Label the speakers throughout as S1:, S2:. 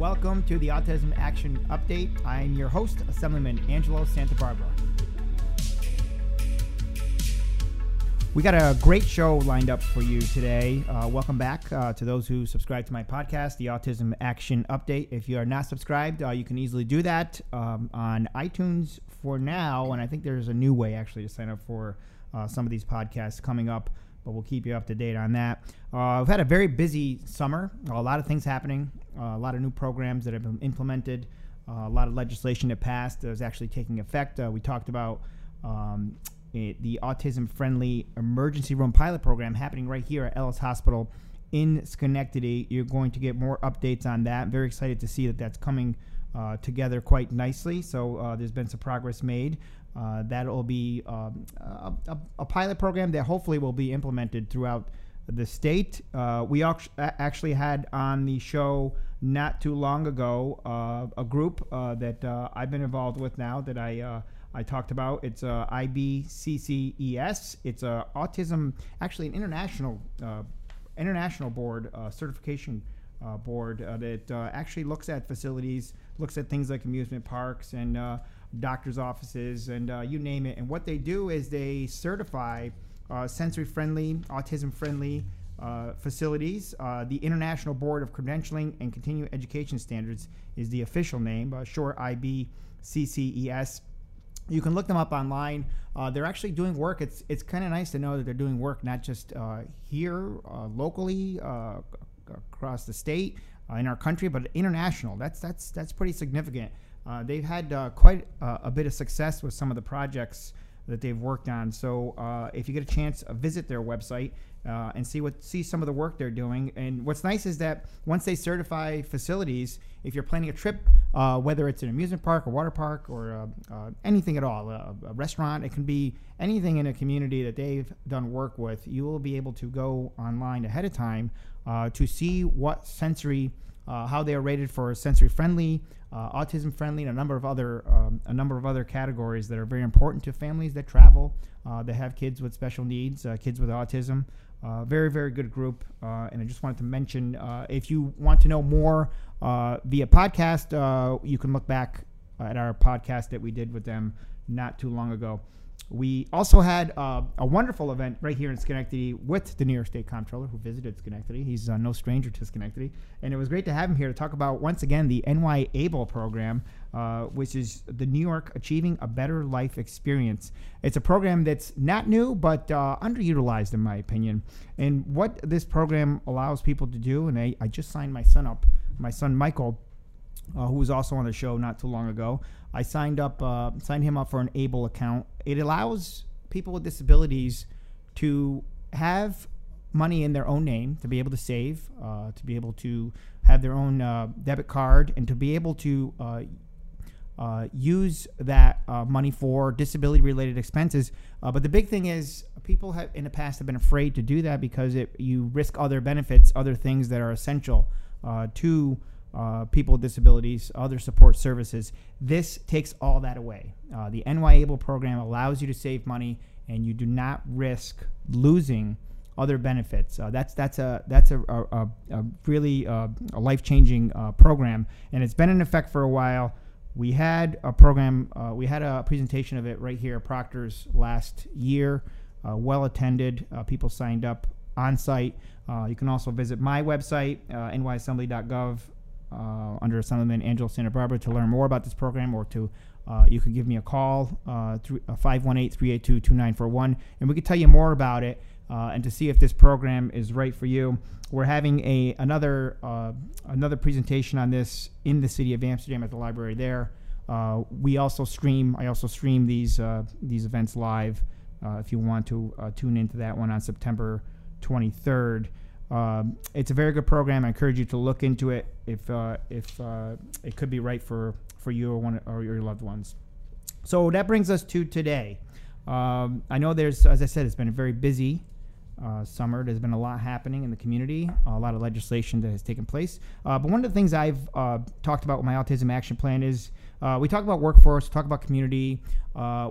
S1: Welcome to the Autism Action Update. I'm your host, Assemblyman Angelo Santabarbara. We got a great show lined up for you today. Uh, welcome back uh, to those who subscribe to my podcast, the Autism Action Update. If you are not subscribed, uh, you can easily do that um, on iTunes for now. And I think there's a new way actually to sign up for uh, some of these podcasts coming up, but we'll keep you up to date on that. Uh, we've had a very busy summer, a lot of things happening, uh, a lot of new programs that have been implemented, a lot of legislation that passed that is actually taking effect. we talked about. Um, it, the autism friendly emergency room pilot program happening right here at Ellis Hospital in Schenectady. You're going to get more updates on that. Very excited to see that that's coming uh, together quite nicely. So uh, there's been some progress made. Uh, that'll be um, a, a, a, pilot program that hopefully will be implemented throughout the state. Uh, we actually had on the show not too long ago uh, a group uh, that I've been involved with now that I I talked about. It's uh, IBCCES. It's a autism, actually an international uh, international board uh, certification uh, board uh, that uh, actually looks at facilities, looks at things like amusement parks and uh, doctors' offices and you name it. And what they do is they certify sensory-friendly, autism-friendly. facilities. the International Board of Credentialing and Continuing Education Standards is the official name, short IBCCES you can look them up online. Uh, they're actually doing work. It's it's kind of nice to know that they're doing work not just uh, here uh, locally uh, across the state uh, in our country, but international. That's that's that's pretty significant. Uh, they've had quite a bit of success with some of the projects that they've worked on. So if you get a chance, visit their website uh, and see what see some of the work they're doing. And what's nice is that once they certify facilities, if you're planning a trip, uh, whether it's an amusement park, or water park, or uh, uh anything at all, a, a, restaurant, it can be anything in a community that they've done work with. You will be able to go online ahead of time uh, to see what sensory. Uh, how they are rated for sensory friendly, uh, autism friendly, and a number of other um, a number of other categories that are very important to families that travel, uh, that have kids with special needs, uh, kids with autism. Very, very good group. And I just wanted to mention if you want to know more via podcast, you can look back at our podcast that we did with them not too long ago. We also had uh, a wonderful event right here in Schenectady with the New York State Comptroller who visited Schenectady. He's uh, no stranger to Schenectady. And it was great to have him here to talk about, once again, the NY ABLE program, uh, which is the New York Achieving a Better Life Experience. It's a program that's not new, but uh, underutilized, in my opinion. And what this program allows people to do, and I, I just signed my son up, my son Michael uh, who was also on the show not too long ago. I signed up, uh, signed him up for an Able account. It allows people with disabilities to have money in their own name, to be able to save, uh, to be able to have their own uh, debit card, and to be able to uh, uh, use that money for disability-related expenses. but the big thing is, people have in the past have been afraid to do that because it, you risk other benefits, other things that are essential to uh, people with disabilities, other support services. This takes all that away. Uh, the NY Able program allows you to save money, and you do not risk losing other benefits. Uh, that's that's a that's a, a, a really uh, a life changing uh, program, and it's been in effect for a while. We had a program, uh, we had a presentation of it right here at Proctor's last year. well attended, people signed up on site. you can also visit my website, nyassembly.gov uh, under Assemblyman Angelo Santabarbara to learn more about this program or to uh, you can give me a call, uh, 518-382-2941, and we can tell you more about it uh, and to see if this program is right for you. We're having a another uh, another presentation on this in the city of Amsterdam at the library there. Uh, we also stream. I also stream these uh, these events live. if you want to tune into that one on September 23rd. Um, it's a very good program. I encourage you to look into it if uh, if uh, it could be right for for you or one or your loved ones. So that brings us to today. Um, I know there's, as I said, it's been a very busy uh, summer. There's been a lot happening in the community, a lot of legislation that has taken place. Uh, but one of the things I've uh, talked about with my autism action plan is uh, we talk about workforce, talk about community,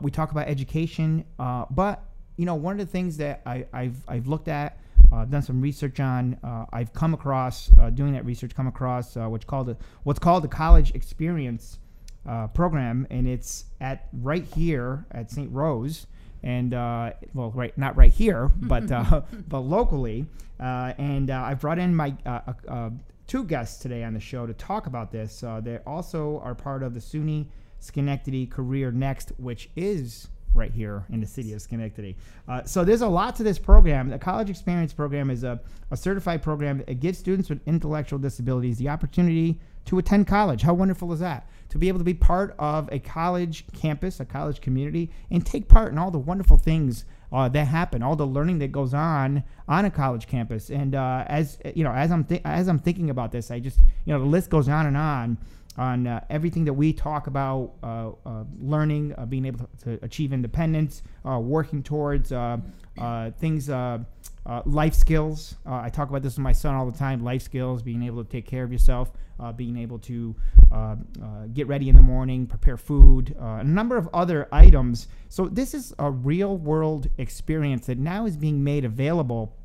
S1: we talk about education. but you know, one of the things that I, I've I've looked at uh, done some research on. Uh, I've come across uh, doing that research, come across uh, what's called a, what's called the college experience uh, program, and it's at right here at St. Rose, and uh, well, right not right here, but uh, but locally. Uh, and uh, I brought in my uh, uh, uh, two guests today on the show to talk about this. Uh, they also are part of the SUNY Schenectady Career Next, which is right here in the city of Schenectady. Uh, so there's a lot to this program. The College Experience Program is a, a certified program that gives students with intellectual disabilities the opportunity to attend college. How wonderful is that? To be able to be part of a college campus, a college community, and take part in all the wonderful things uh, that happen, all the learning that goes on on a college campus. And uh, as you know, as I'm thi- as I'm thinking about this, I just you know the list goes on and on on uh, everything that we talk about uh, uh, learning, uh, being able to, to achieve independence, uh, working towards things, life skills. I talk about this with my son all the time life skills, being able to take care of yourself, being able to get ready in the morning, prepare food, a number of other items. So, this is a real world experience that now is being made available.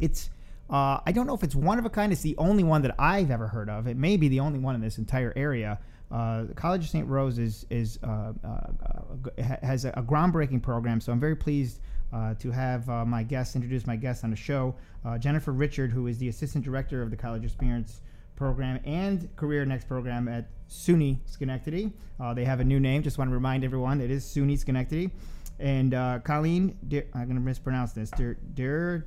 S1: It's uh, I don't know if it's one of a kind. It's the only one that I've ever heard of. It may be the only one in this entire area. Uh, College of St. Rose is, is uh, uh, has a, groundbreaking program, so I'm very pleased uh, to have uh, my guest introduce my guest on the show, Jennifer Richard, who is the assistant director of the College Experience program and Career Next program at SUNY Schenectady. They have a new name. Just want to remind everyone it is SUNY Schenectady. And Colleen, Der- I'm going to mispronounce this. Der, Der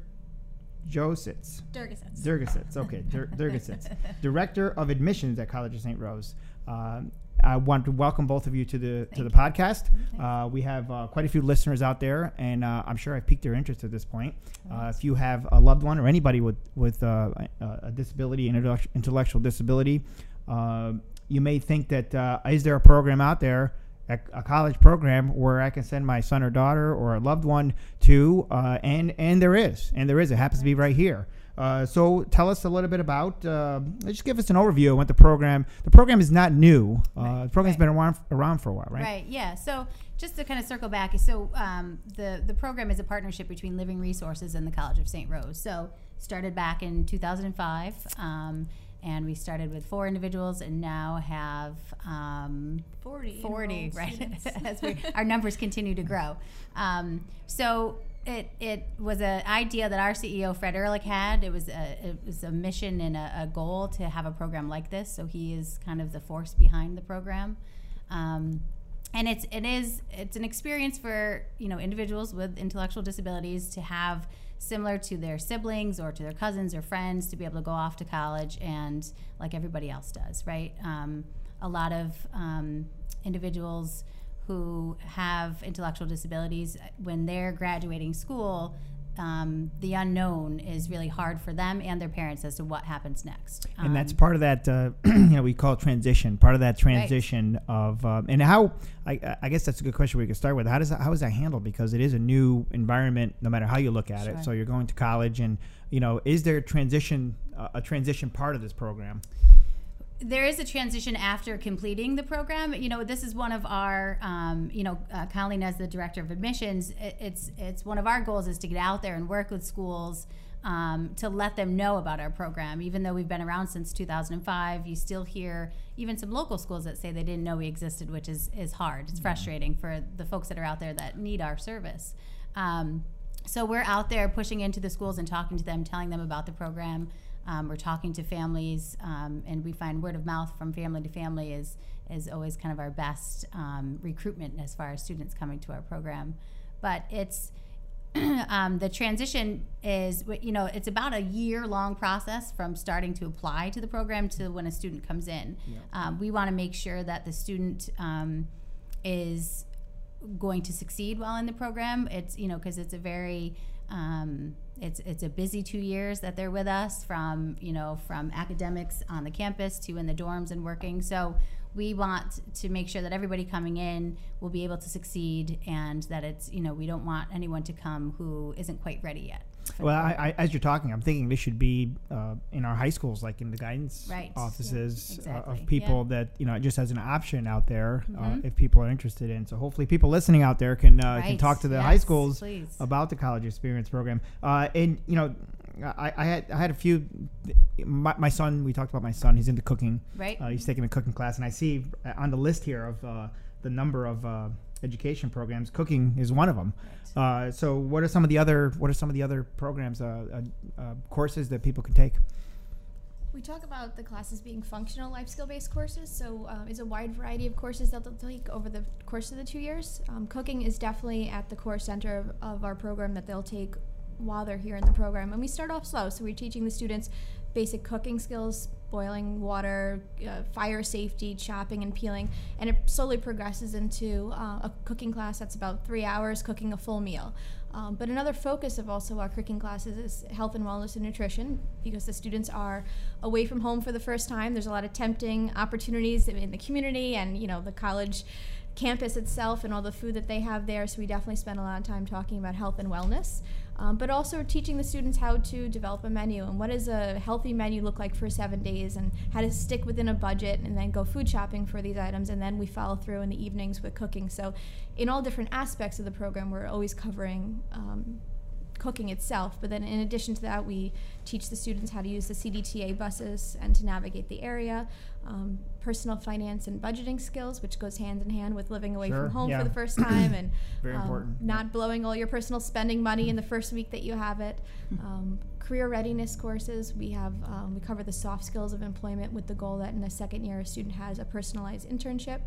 S1: Jositz.
S2: Durgasets.
S1: Durgasits. Okay, Dur- Durgasits. Director of Admissions at College of St. Rose. Um, I want to welcome both of you to the to the podcast. Uh, we have uh, quite a few listeners out there, and uh, I'm sure I've piqued their interest at this point. Uh, if you have a loved one or anybody with with uh, a, disability, an intellectual disability, uh, you may think that uh, is there a program out there a, a college program where I can send my son or daughter or a loved one to, uh, and and there is, and there is. It happens to be right here. Uh, so tell us a little bit about. Uh, just give us an overview of what the program. The program is not new. Uh,
S2: Right,
S1: the program's
S2: right.
S1: been around around for a while, right?
S2: Right. Yeah. So just to kind of circle back, so um, the the program is a partnership between Living Resources and the College of St. Rose. So started back in 2005, um, and we started with four individuals, and now have um,
S3: 40
S2: 40 right. as we, our numbers continue to grow. Um, so it, it was an idea that our ceo fred ehrlich had. It was a, it was a mission and a, a goal to have a program like this. So he is kind of the force behind the program. Um, and it's it is it's an experience for you know individuals with intellectual disabilities to have similar to their siblings or to their cousins or friends to be able to go off to college and like everybody else does right? Um, a lot of um, individuals who have intellectual disabilities when they're graduating school um, the unknown is really hard for them and their parents as to what happens next.
S1: And that's
S2: Um,
S1: part of that uh, you know we call it transition part of that transition of um, and how I, I guess that's a good question we could start with. How does that, how is that handled? Because it is a new environment no matter how you look at it. So you're going to college and you know is there a transition uh, a transition part of this program
S2: there is a transition after completing the program. You know, this is one of our, um, you know, uh, Colleen as the director of admissions, it, it's it's one of our goals is to get out there and work with schools um, to let them know about our program. Even though we've been around since 2005, you still hear even some local schools that say they didn't know we existed, which is is hard. It's frustrating for the folks that are out there that need our service. Um, so we're out there pushing into the schools and talking to them, telling them about the program. Um, we're talking to families, um, and we find word of mouth from family to family is is always kind of our best um, recruitment as far as students coming to our program. But it's um, the transition is you know it's about a year long process from starting to apply to the program to when a student comes in. Um, we want to make sure that the student um, is going to succeed while in the program. It's you know because it's a very um, it's it's a busy two years that they're with us from you know from academics on the campus to in the dorms and working. So we want to make sure that everybody coming in will be able to succeed and that it's you know we don't want anyone to come who isn't quite ready yet. For
S1: Well. I, I, as you're talking, I'm thinking this should be uh, in our high schools, like in the guidance
S2: Right.
S1: offices
S2: Yeah,
S1: uh, of people that you know just as an option out there uh,
S2: Mhm.
S1: if people are interested in. So hopefully, people listening out there can uh, can talk to the high schools
S2: please.
S1: about the college experience program. Uh, and you know, I, I had I had a few. My, my son, we talked about my son. He's into cooking.
S2: Right.
S1: Uh, he's taking a cooking class, and I see uh, on the list here of uh, the number of uh, education programs, cooking is one of them. Uh, so, what are some of the other what are some of the other programs, uh, uh, uh, courses that people can take?
S3: We talk about the classes being functional life skill based courses, so um, it's a wide variety of courses that they'll take over the course of the two years. Um, cooking is definitely at the core center of, of our program that they'll take while they're here in the program. And we start off slow, so we're teaching the students basic cooking skills, boiling water, uh, fire safety, chopping and peeling, and it slowly progresses into uh, a cooking class that's about three hours cooking a full meal. Um, but another focus of also our cooking classes is health and wellness and nutrition because the students are away from home for the first time. There's a lot of tempting opportunities in the community and you know the college campus itself and all the food that they have there. So we definitely spend a lot of time talking about health and wellness, um, but also teaching the students how to develop a menu and what does a healthy menu look like for seven days and how to stick within a budget and then go food shopping for these items. And then we follow through in the evenings with cooking. So in all different aspects of the program, we're always covering. Um, cooking itself. But then, in addition to that, we teach the students how to use the CDTA buses and to navigate the area. Um, personal finance and budgeting skills, which goes hand in hand with living away
S1: Sure,
S3: from home
S1: yeah.
S3: for the first time and
S1: Very
S3: um,
S1: important.
S3: not blowing all your personal spending money in the first week that you have it. Um, career readiness courses, we have um, we cover the soft skills of employment with the goal that in the second year a student has a personalized internship.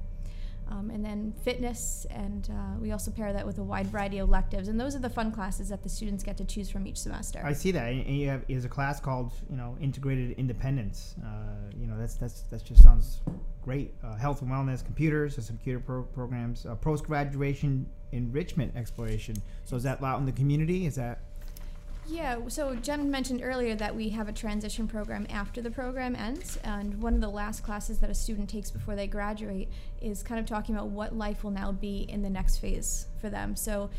S3: Um, and then fitness, and uh, we also pair that with a wide variety of electives. And those are the fun classes that the students get to choose from each semester.
S1: I see that, and and you have is a class called you know integrated independence. Uh, you know that's that's that just sounds great. Uh, health and wellness, computers, there's some computer pro- programs, uh, post graduation enrichment exploration. So is that out in the community? Is that
S3: Yeah, so Jen mentioned earlier that we have a transition program after the program ends, and one of the last classes that a student takes before they graduate is kind of talking about what life will now be in the next phase for them. So,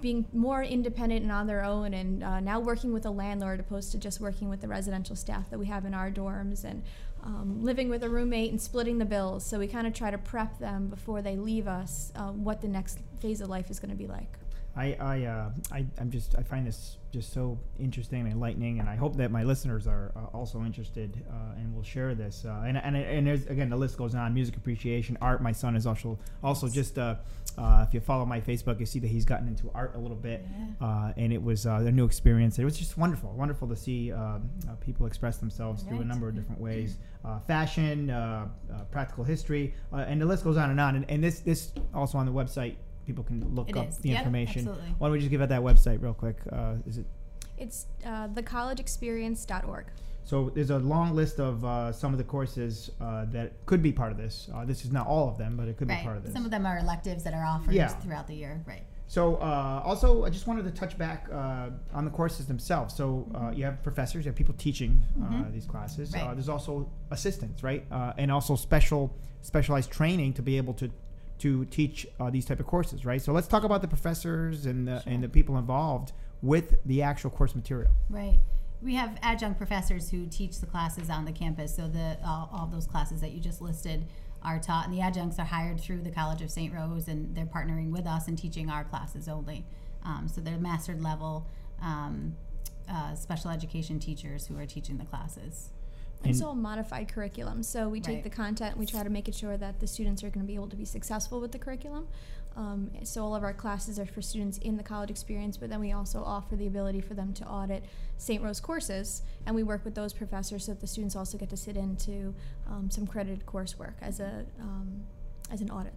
S3: being more independent and on their own, and uh, now working with a landlord opposed to just working with the residential staff that we have in our dorms, and um, living with a roommate and splitting the bills. So, we kind of try to prep them before they leave us uh, what the next phase of life is going to be like.
S1: I I, uh, I I'm just I find this just so interesting and enlightening, and I hope that my listeners are uh, also interested uh, and will share this. Uh, and and and there's again the list goes on: music appreciation, art. My son is also also just uh, uh, if you follow my Facebook, you see that he's gotten into art a little bit, uh, and it was uh, a new experience. It was just wonderful, wonderful to see people express themselves through a number of different ways: uh, fashion, uh, uh, practical history, uh, and the list goes on and on. And, and this this also on the website. People can look
S2: It
S1: up
S2: is.
S1: the
S2: Yep,
S1: information.
S2: absolutely.
S1: Why don't we just give out that website real quick? Uh, is it
S3: It's uh, thecollegeexperience.org.
S1: so? There's a long list of uh, some of the courses uh, that could be part of this. Uh, this is not all of them, but it could be part of this.
S2: Some of them are electives that are offered
S1: Yeah.
S2: throughout the year. Right.
S1: So uh, also, I just wanted to touch back uh, on the courses themselves. So uh, you have professors, you have people teaching uh,
S2: Mhm.
S1: these classes. Uh,
S2: Right.
S1: there's also assistants, right, uh, and also special specialized training to be able to to teach uh, these type of courses, right? So let's talk about the professors and the, and the people involved with the actual course material.
S2: Right. We have adjunct professors who teach the classes on the campus. So the all, all those classes that you just listed are taught, and the adjuncts are hired through the College of St. Rose, and they're partnering with us and teaching our classes only. Um, so they're master level um, uh, special education teachers who are teaching the classes.
S3: And it's all modified curriculum. So we take
S2: Right.
S3: the content, we try to make it sure that the students are going to be able to be successful with the curriculum. Um, so all of our classes are for students in the college experience, but then we also offer the ability for them to audit St. Rose courses, and we work with those professors so that the students also get to sit into um, some credited coursework as a um, as an audit.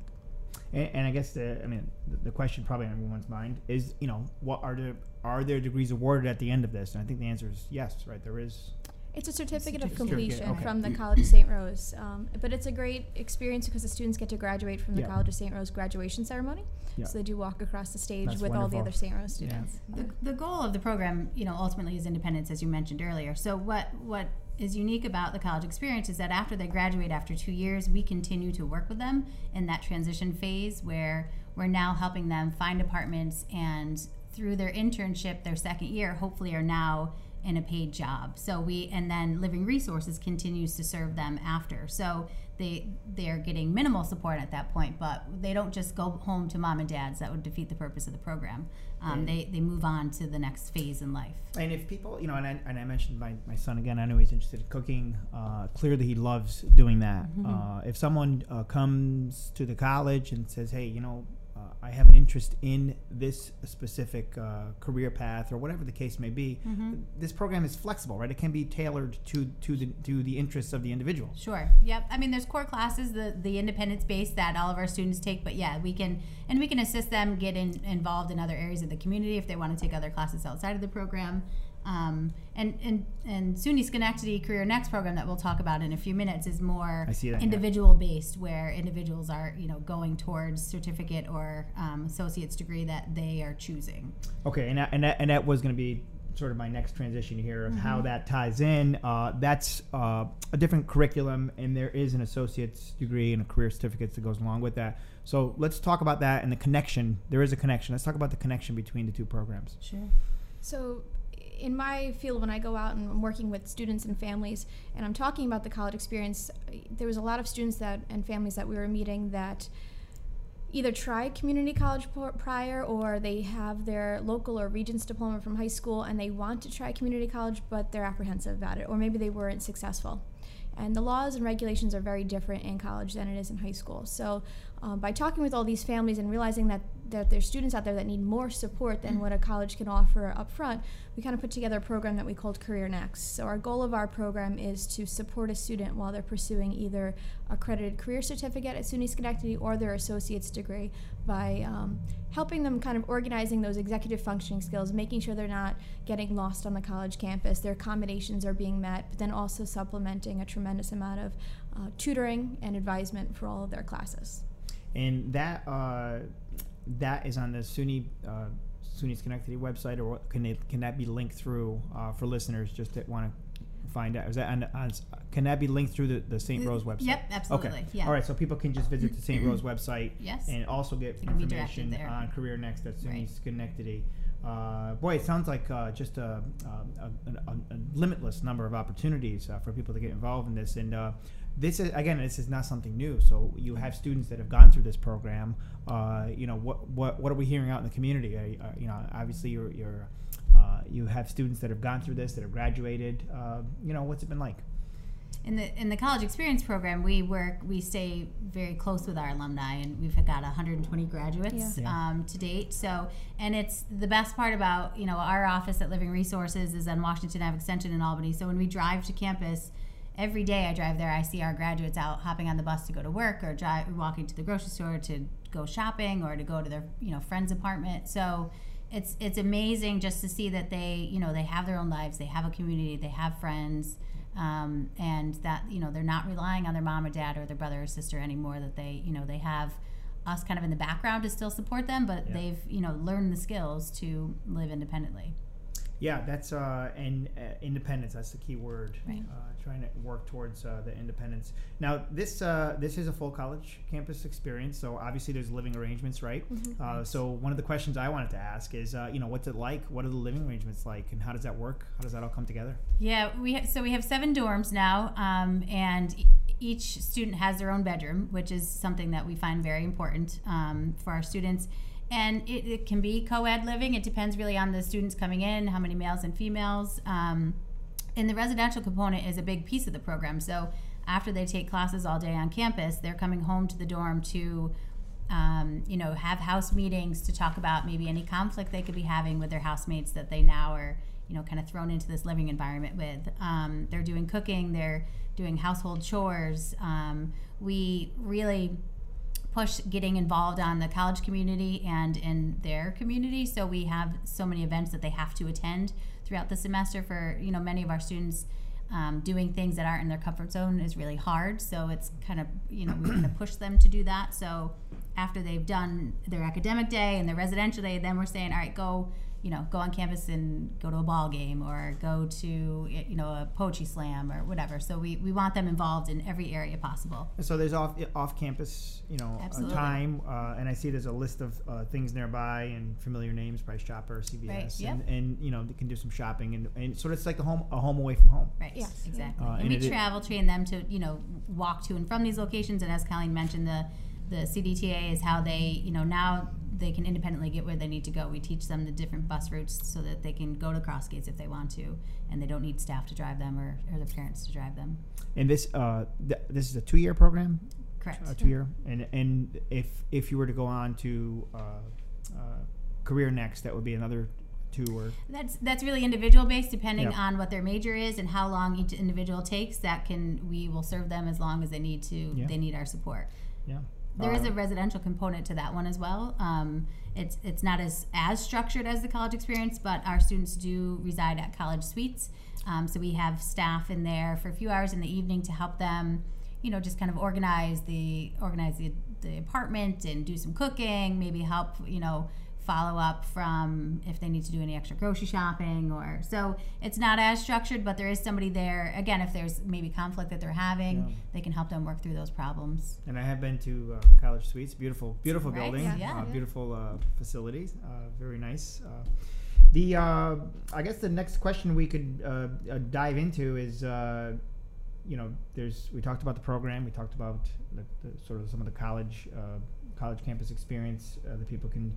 S1: And, and I guess the I mean the, the question probably on everyone's mind is you know what are there are there degrees awarded at the end of this? And I think the answer is yes, right? There is.
S3: It's a certificate of completion
S1: okay.
S3: from the College of St. Rose. Um, but it's a great experience because the students get to graduate from the
S1: Yeah.
S3: College of St. Rose graduation ceremony.
S1: Yeah.
S3: So they do walk across the stage
S1: That's
S3: with all the other St. Rose
S1: Yeah.
S3: students.
S2: The, the goal of the program, you know, ultimately is independence, as you mentioned earlier. So what what is unique about the college experience is that after they graduate after two years, we continue to work with them in that transition phase where we're now helping them find apartments and through their internship, their second year, hopefully are now in a paid job. So we and then Living Resources continues to serve them after. So they they're getting minimal support at that point, but they don't just go home to mom and dad's. That would defeat the purpose of the program. Um, they they move on to the next phase in life.
S1: And if people, you know, and I, and I mentioned my, my son again, I know he's interested in cooking. Uh, clearly, he loves doing that.
S2: Mm-hmm.
S1: Uh, if someone uh, comes to the college and says, hey, you know, uh, I have an interest in this specific uh, career path or whatever the case may be,
S2: Mm-hmm.
S1: this program is flexible, right? It can be tailored to, to, the, to the interests of the individual.
S2: Sure. Yep. I mean, there's core classes, the the independence based that all of our students take, but yeah, we can and we can assist them get in, involved in other areas of the community if they want to take other classes outside of the program. Um, and and and SUNY Schenectady Career Next program that we'll talk about in a few minutes is more
S1: I see yeah.
S2: individual based, where individuals are you know going towards certificate or um, associate's degree that they are choosing.
S1: Okay, and that, and that, and that was going to be sort of my next transition here of how that ties in. Uh, that's uh, a different curriculum, and there is an associate's degree and a career certificate that goes along with that. So let's talk about that and the connection. There is a connection. Let's talk about the connection between the two programs.
S2: Sure.
S3: So, in my field, when I go out and I'm working with students and families, and I'm talking about the college experience, there was a lot of students that and families that we were meeting that either tried community college prior or they have their local or regents diploma from high school and they want to try community college but they're apprehensive about it or maybe they weren't successful. And the laws and regulations are very different in college than it is in high school. So um, by talking with all these families and realizing that, that there's students out there that need more support than what a college can offer up front we kind of put together a program that we called career next. So our goal of our program is to support a student while they're pursuing either accredited career certificate at suny schenectady or their associate's degree by um, helping them kind of organizing those executive functioning skills making sure they're not getting lost on the college campus. Their accommodations are being met but then also supplementing a tremendous amount of uh, tutoring and advisement for all of their classes
S1: And that uh, that is on the SUNY uh, Schenectady website, or what, can it can that be linked through uh, for listeners just that want to find out? Is that on, on, can that be linked through the, the St. Rose website?
S2: Yep, absolutely.
S1: Okay.
S2: Yeah.
S1: All right. So people can just visit the St. Rose website
S2: Yes.
S1: and also get
S2: They can be directed
S1: information on Career Next at SUNY
S2: Right.
S1: Schenectady. Uh, boy, it sounds like uh, just a, a, a, a, a limitless number of opportunities uh, for people to get involved in this. And uh, this is again, this is not something new. So you have students that have gone through this program. Uh, you know, what what what are we hearing out in the community? Uh, uh, you know, obviously you're you're uh, you have students that have gone through this that have graduated. Uh, you know, what's it been like?
S2: In the in the college experience program, we work we stay very close with our alumni, and we've got 120 graduates
S1: Yeah. Yeah.
S2: um, to date. So, and it's the best part about you know our office at Living Resources is on Washington Ave Extension in Albany. So when we drive to campus. Every day I drive there, I see our graduates out hopping on the bus to go to work or drive, walking to the grocery store to go shopping or to go to their you know friend's apartment. So it's it's amazing just to see that they you know they have their own lives, they have a community, they have friends, um, and that you know they're not relying on their mom or dad or their brother or sister anymore. That they you know they have us kind of in the background to still support them, but
S1: Yeah.
S2: they've you know learned the skills to live independently.
S1: Yeah, that's uh, and uh, independence. That's the key word.
S2: Right.
S1: Uh, trying to work towards uh, the independence. Now, this uh, this is a full college campus experience, so obviously there's living arrangements, right? Uh, so one of the questions I wanted to ask is, uh, you know, what's it like? What are the living arrangements like, and how does that work? How does that all come together?
S2: Yeah, we ha- so we have seven dorms now, um, and e- each student has their own bedroom, which is something that we find very important um, for our students. And it, it can be co-ed living. It depends really on the students coming in, how many males and females. Um, and the residential component is a big piece of the program. So after they take classes all day on campus, they're coming home to the dorm to um, you know, have house meetings to talk about maybe any conflict they could be having with their housemates that they now are, you know, kind of thrown into this living environment with. Um, they're doing cooking, they're doing household chores. Um, we really push getting involved on the college community and in their community. So we have so many events that they have to attend throughout the semester for, you know, many of our students. Um, doing things that aren't in their comfort zone is really hard. So it's kind of, you know, we kind of push them to do that. So after they've done their academic day and their residential day, then we're saying, all right, go, you know, go on campus and go to a ball game or go to, you know, a poetry slam or whatever. So we, we want them involved in every area possible.
S1: So there's off off campus, you know, uh,
S2: Absolutely.
S1: time, uh, and I see there's a list of uh, things nearby and familiar names, Price Chopper, CVS,
S2: Right, yep.
S1: and, and you know they can do some shopping and, and sort of it's like a home a home away from home.
S2: Right.
S3: Yes.
S2: Exactly.
S1: Uh,
S2: and
S1: and
S2: we
S1: it
S2: travel train them to you know walk to and from these locations. And as Colleen mentioned, the the CDTA is how they you know now they can independently get where they need to go. We teach them the different bus routes so that they can go to Crossgates if they want to, and they don't need staff to drive them or, or their parents to drive them.
S1: And this uh, th- this is a two year program,
S2: Correct.
S1: uh, two year, and and if if you were to go on to uh, uh, career next, that would be another two or
S2: That's that's really individual based, depending
S1: Yep.
S2: on what their major is and how long each individual takes. That can we will serve them as long as they need to.
S1: Yeah.
S2: They need our support.
S1: yeah.
S2: There is
S1: Uh,
S2: a residential component to that one as well. Um, it's it's not as as structured as the college experience, but our students do reside at college suites. Um, so we have staff in there for a few hours in the evening to help them, you know, just kind of organize the organize the, the apartment and do some cooking. Maybe help, you know, follow up from if they need to do any extra grocery shopping or so. It's not as structured, but there is somebody there. Again, if there's maybe conflict that they're having,
S1: Yeah.
S2: they can help them work through those problems.
S1: And I have been to uh, the College Suites. Beautiful, beautiful
S2: Right,
S1: building.
S2: yeah.
S1: uh, Beautiful uh, facilities. Uh, very nice. Uh, the uh, I guess the next question we could uh, uh, dive into is, uh, you know, there's we talked about the program. We talked about the, the sort of some of the college uh, college campus experience uh, that people can.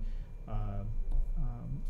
S1: Uh, um,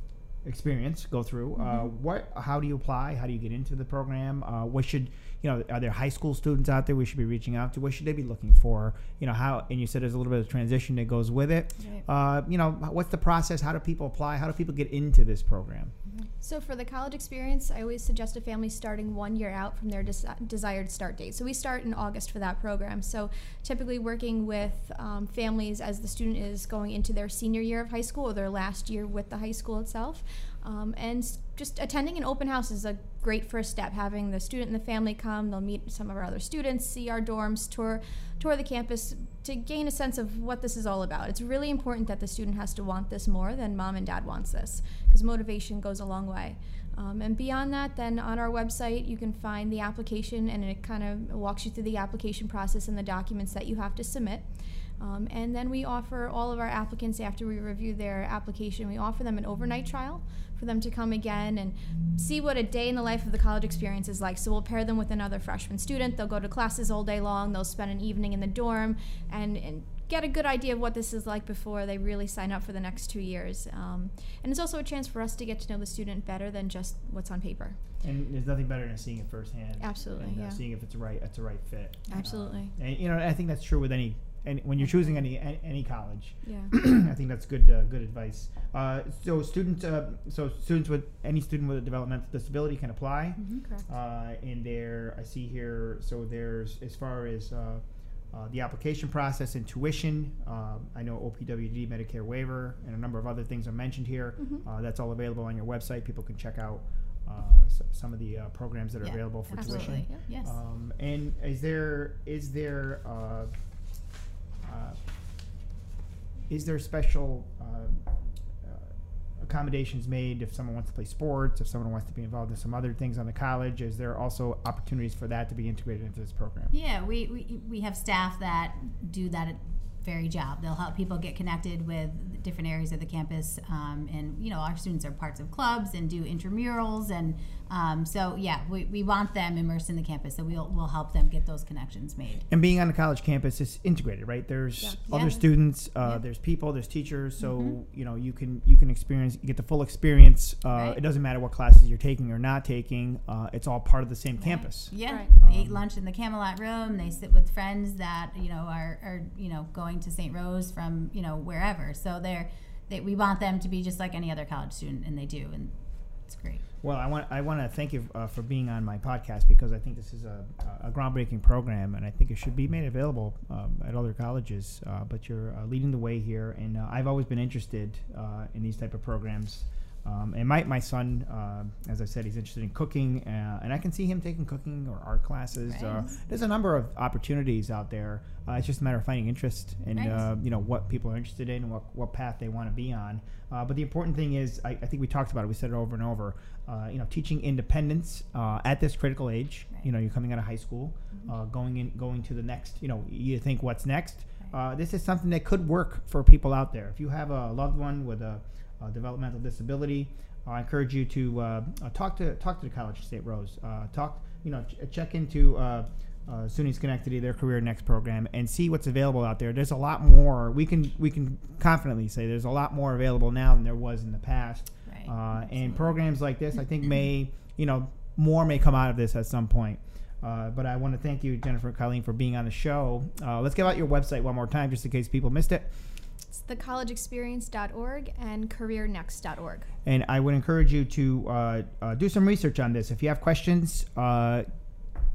S1: experience go through uh, what how do you apply? How do you get into the program? Uh, what should you know are there high school students out there we should be reaching out to what should they be looking for you know how and you said there's a little bit of transition that goes with it uh, you know what's the process how do people apply how do people get into this program
S3: So for the college experience, I always suggest a family starting one year out from their desi- desired start date. So we start in August for that program. So typically working with um, families as the student is going into their senior year of high school or their last year with the high school itself. Um, and just attending an open house is a great first step. Having the student and the family come, they'll meet some of our other students, see our dorms, tour tour the campus to gain a sense of what this is all about. It's really important that the student has to want this more than mom and dad wants this because motivation goes a long way. Um, and beyond that, then on our website, you can find the application and it kind of walks you through the application process and the documents that you have to submit. Um, and then we offer all of our applicants, after we review their application, we offer them an overnight trial for them to come again and see what a day in the life of the college experience is like. So we'll pair them with another freshman student. They'll go to classes all day long, they'll spend an evening in the dorm and, and get a good idea of what this is like before they really sign up for the next two years. Um, and it's also a chance for us to get to know the student better than just what's on paper.
S1: and there's nothing better than seeing it firsthand
S3: Absolutely,
S1: and, uh,
S3: yeah.
S1: seeing if it's a right it's a right fit
S3: Absolutely.
S1: Uh, and you know i think that's true with any any when you're choosing any any, college
S3: Yeah.
S1: I think that's good uh, good advice. Uh, so students, uh, so students with any student with a developmental disability can apply.
S3: Correct.
S1: Uh, and there, I see here. So there's as far as uh, uh, the application process and tuition. Um, I know OPWDD, Medicare waiver and a number of other things are mentioned here.
S3: Mhm.
S1: Uh, that's all available on your website. People can check out uh, s- some of the uh, programs that are
S2: Yeah,
S1: available for
S2: Absolutely.
S1: tuition.
S2: Yes.
S1: Um, and is there is there uh, is there special uh, uh, accommodations made if someone wants to play sports, if someone wants to be involved in some other things on the college? Is there also opportunities for that to be integrated into this program?
S2: Yeah, we, we, we have staff that do that very job. They'll help people get connected with different areas of the campus. Um, and, you know, our students are parts of clubs and do intramurals. And um, so, yeah, we, we want them immersed in the campus. So we'll, we'll help them get those connections made.
S1: And being on the college campus is integrated, right? There's
S3: Yeah.
S1: other
S2: Yeah.
S1: students, uh,
S2: Yeah.
S1: there's people, there's teachers, so
S2: Mhm.
S1: you know you can you can experience you get the full experience. Uh,
S2: Right.
S1: It doesn't matter what classes you're taking or not taking; uh, it's all part of the same campus.
S2: Yeah,
S3: Right.
S2: they eat
S1: Um,
S2: lunch in the Camelot room. They sit with friends that you know are, are you know going to St. Rose from you know wherever. So they're they, we want them to be just like any other college student, and they do, and it's great.
S1: Well, I want I want to thank you uh, for being on my podcast because I think this is a, a groundbreaking program, and I think it should be made available um, at other colleges. Uh, but you're uh, leading the way here, and uh, I've always been interested uh, in these type of programs. Um, and my, my son, uh, as I said, he's interested in cooking, uh, and I can see him taking cooking or art classes. Uh, there's a number of opportunities out there. Uh, it's just a matter of finding interest in
S2: Right.
S1: uh, you know what people are interested in, what what path they want to be on. Uh, but the important thing is, I, I think we talked about it. We said it over and over. Uh, you know, teaching independence uh, at this critical age.
S2: Right.
S1: You know, you're coming out of high school,
S2: Mm-hmm.
S1: uh, going in, going to the next. You know, you think what's next. Uh, this is something that could work for people out there. If you have a loved one with a developmental disability, I encourage you to uh, uh, talk to talk to the College of St. Rose. Uh, talk, you know, ch- check into uh, uh, SUNY Schenectady, their Career Next program, and see what's available out there. There's a lot more. We can we can confidently say there's a lot more available now than there was in the past.
S2: Right.
S1: Uh, and programs like this, I think, may you know more may come out of this at some point. Uh, but I want to thank you, Jennifer Colleen, for being on the show. Uh, let's give out your website one more time, just in case people missed it.
S3: It's thecollegeexperience.org and careernext.org.
S1: And I would encourage you to uh, uh, do some research on this. If you have questions, uh,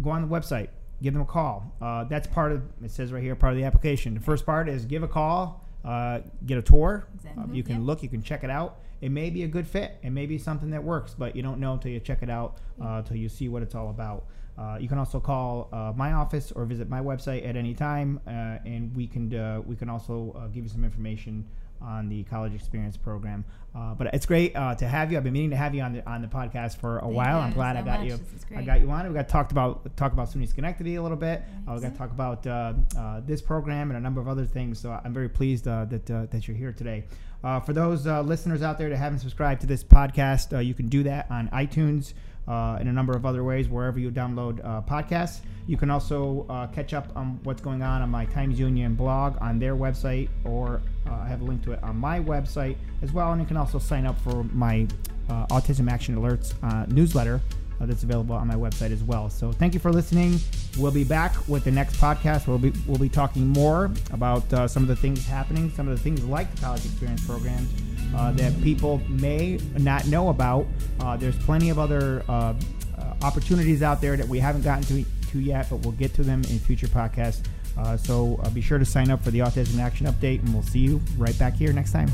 S1: go on the website, give them a call. Uh, that's part of it says right here part of the application. The first part is give a call, uh, get a tour.
S2: Exactly.
S1: Uh, you can
S2: Yeah.
S1: look, you can check it out. It may be a good fit. It may be something that works, but you don't know until you check it out, uh, until you see what it's all about. Uh, you can also call uh, my office or visit my website at any time, uh, and we can uh, we can also uh, give you some information on the college experience program. Uh, but it's great uh, to have you. I've been meaning to have you on the on the podcast for a
S2: Thank
S1: while. I'm glad I got
S2: much.
S1: you. I got you on. We got talked about talk about SUNY Schenectady a little bit. Uh, we got to talk about uh, uh, this program and a number of other things. So I'm very pleased uh, that uh, that you're here today. Uh, for those uh, listeners out there that haven't subscribed to this podcast, uh, you can do that on iTunes uh, and a number of other ways wherever you download uh, podcasts. You can also uh, catch up on what's going on on my Times Union blog on their website, or uh, I have a link to it on my website as well. And you can also sign up for my uh, Autism Action Alerts uh, newsletter that's available on my website as well. So thank you for listening. We'll be back with the next podcast. We'll be we'll be talking more about uh, some of the things happening, some of the things like the college experience programs uh, that people may not know about. Uh, there's plenty of other uh, uh, opportunities out there that we haven't gotten to to yet, but we'll get to them in future podcasts. Uh, so uh, be sure to sign up for the Autism Action Update, and we'll see you right back here next time.